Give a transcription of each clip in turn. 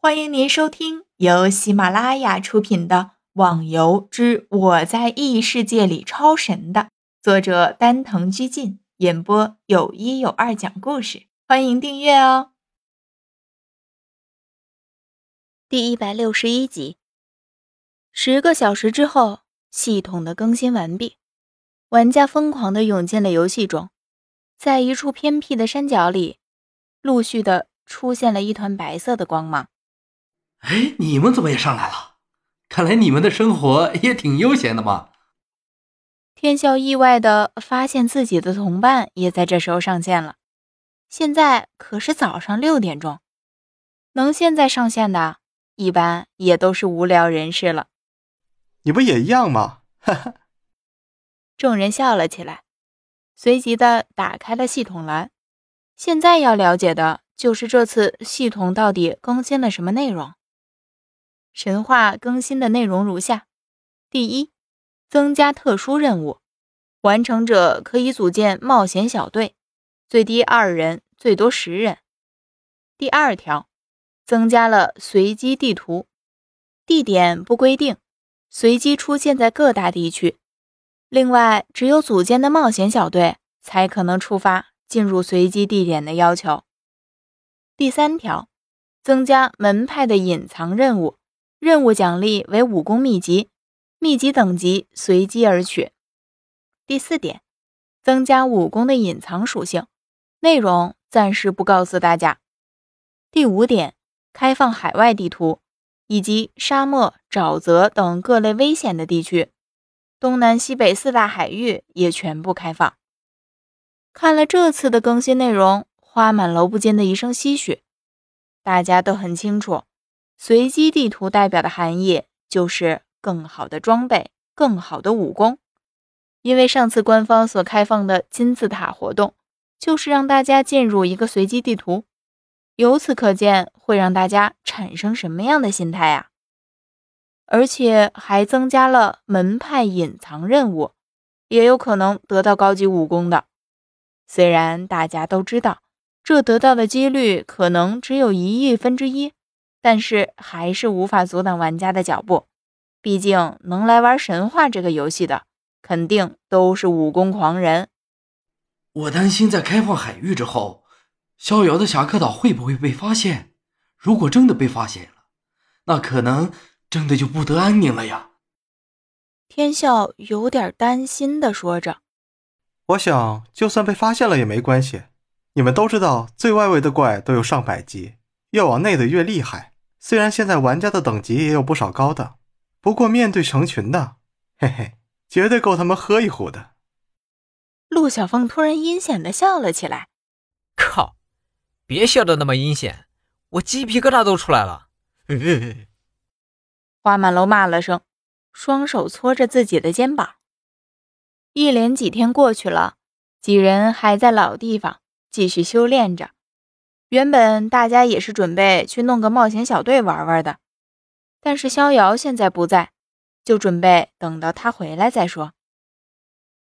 欢迎您收听由喜马拉雅出品的《网游之我在异世界里超神》的作者丹藤居进演播，有一有二讲故事。欢迎订阅哦。第一百六十一集，十个小时之后，系统的更新完毕，玩家疯狂的涌进了游戏中，在一处偏僻的山脚里，陆续的出现了一团白色的光芒。哎，你们怎么也上来了？看来你们的生活也挺悠闲的嘛。天笑意外的发现自己的同伴也在这时候上线了。现在可是早上六点钟，能现在上线的，一般也都是无聊人士了。你不也一样吗？哈哈。众人笑了起来，随即的打开了系统栏。现在要了解的就是这次系统到底更新了什么内容。神话更新的内容如下：第一，增加特殊任务，完成者可以组建冒险小队，最低二人，最多十人。第二条，增加了随机地图，地点不规定，随机出现在各大地区。另外，只有组建的冒险小队才可能触发进入随机地点的要求。第三条，增加门派的隐藏任务。任务奖励为武功秘籍，秘籍等级随机而取。第四点，增加武功的隐藏属性，内容暂时不告诉大家。第五点，开放海外地图以及沙漠、沼泽等各类危险的地区，东南西北四大海域也全部开放。看了这次的更新内容，花满楼不禁的一声唏嘘。大家都很清楚。随机地图代表的含义就是更好的装备、更好的武功。因为上次官方所开放的金字塔活动，就是让大家进入一个随机地图。由此可见，会让大家产生什么样的心态啊？而且还增加了门派隐藏任务，也有可能得到高级武功的。虽然大家都知道，这得到的几率可能只有一亿分之一。但是还是无法阻挡玩家的脚步，毕竟能来玩神话这个游戏的，肯定都是武功狂人。我担心在开放海域之后，逍遥的侠客岛会不会被发现？如果真的被发现了，那可能真的就不得安宁了呀。天笑有点担心的说着：“我想，就算被发现了也没关系。你们都知道，最外围的怪都有上百级。”越往内的越厉害。虽然现在玩家的等级也有不少高的，不过面对成群的，嘿嘿，绝对够他们喝一壶的。陆小凤突然阴险的笑了起来：“靠，别笑的那么阴险，我鸡皮疙瘩都出来了。”嘿嘿嘿。花满楼骂了声，双手搓着自己的肩膀。一连几天过去了，几人还在老地方继续修炼着。原本大家也是准备去弄个冒险小队玩玩的，但是逍遥现在不在，就准备等到他回来再说。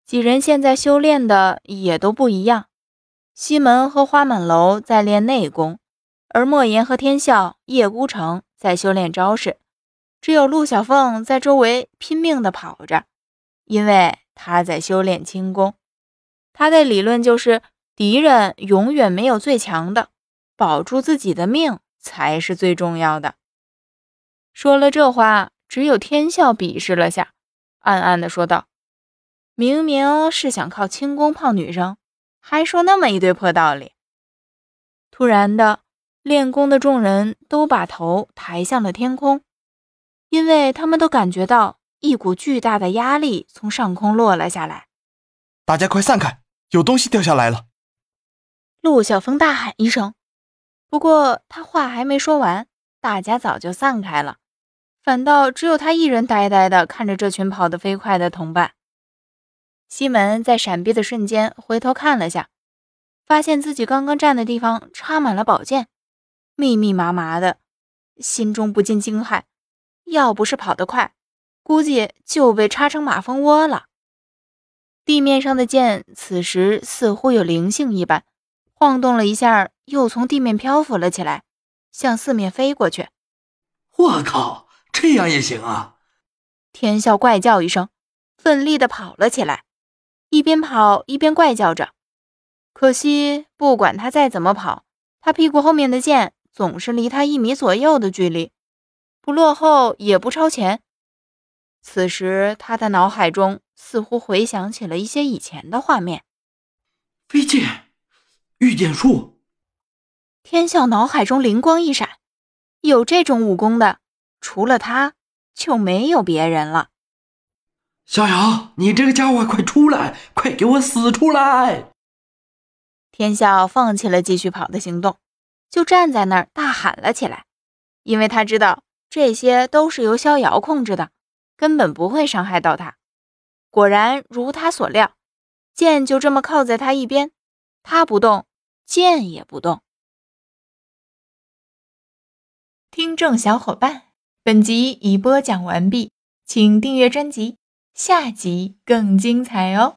几人现在修炼的也都不一样，西门和花满楼在练内功，而莫言和天笑、叶孤城在修炼招式，只有陆小凤在周围拼命的跑着，因为他在修炼轻功。他的理论就是敌人永远没有最强的。保住自己的命才是最重要的。说了这话，只有天笑鄙视了下，暗暗的说道：“明明是想靠轻功泡女生，还说那么一堆破道理。”突然的，练功的众人都把头抬向了天空，因为他们都感觉到一股巨大的压力从上空落了下来。大家快散开，有东西掉下来了！陆小峰大喊一声。不过他话还没说完，大家早就散开了，反倒只有他一人呆呆的看着这群跑得飞快的同伴。西门在闪避的瞬间回头看了下，发现自己刚刚站的地方插满了宝剑，密密麻麻的，心中不禁惊骇：要不是跑得快，估计就被插成马蜂窝了。地面上的剑此时似乎有灵性一般。晃动了一下，又从地面漂浮了起来，向四面飞过去。我靠，这样也行啊！天笑怪叫一声，奋力的跑了起来，一边跑一边怪叫着。可惜，不管他再怎么跑，他屁股后面的剑总是离他一米左右的距离，不落后也不超前。此时，他的脑海中似乎回想起了一些以前的画面。飞剑，御剑术。天笑脑海中灵光一闪，有这种武功的，除了他就没有别人了。逍遥，你这个家伙，快出来！快给我死出来！天笑放弃了继续跑的行动，就站在那儿大喊了起来，因为他知道这些都是由逍遥控制的，根本不会伤害到他。果然如他所料，剑就这么靠在他一边，他不动，剑也不动。听众小伙伴，本集已播讲完毕，请订阅专辑，下集更精彩哦。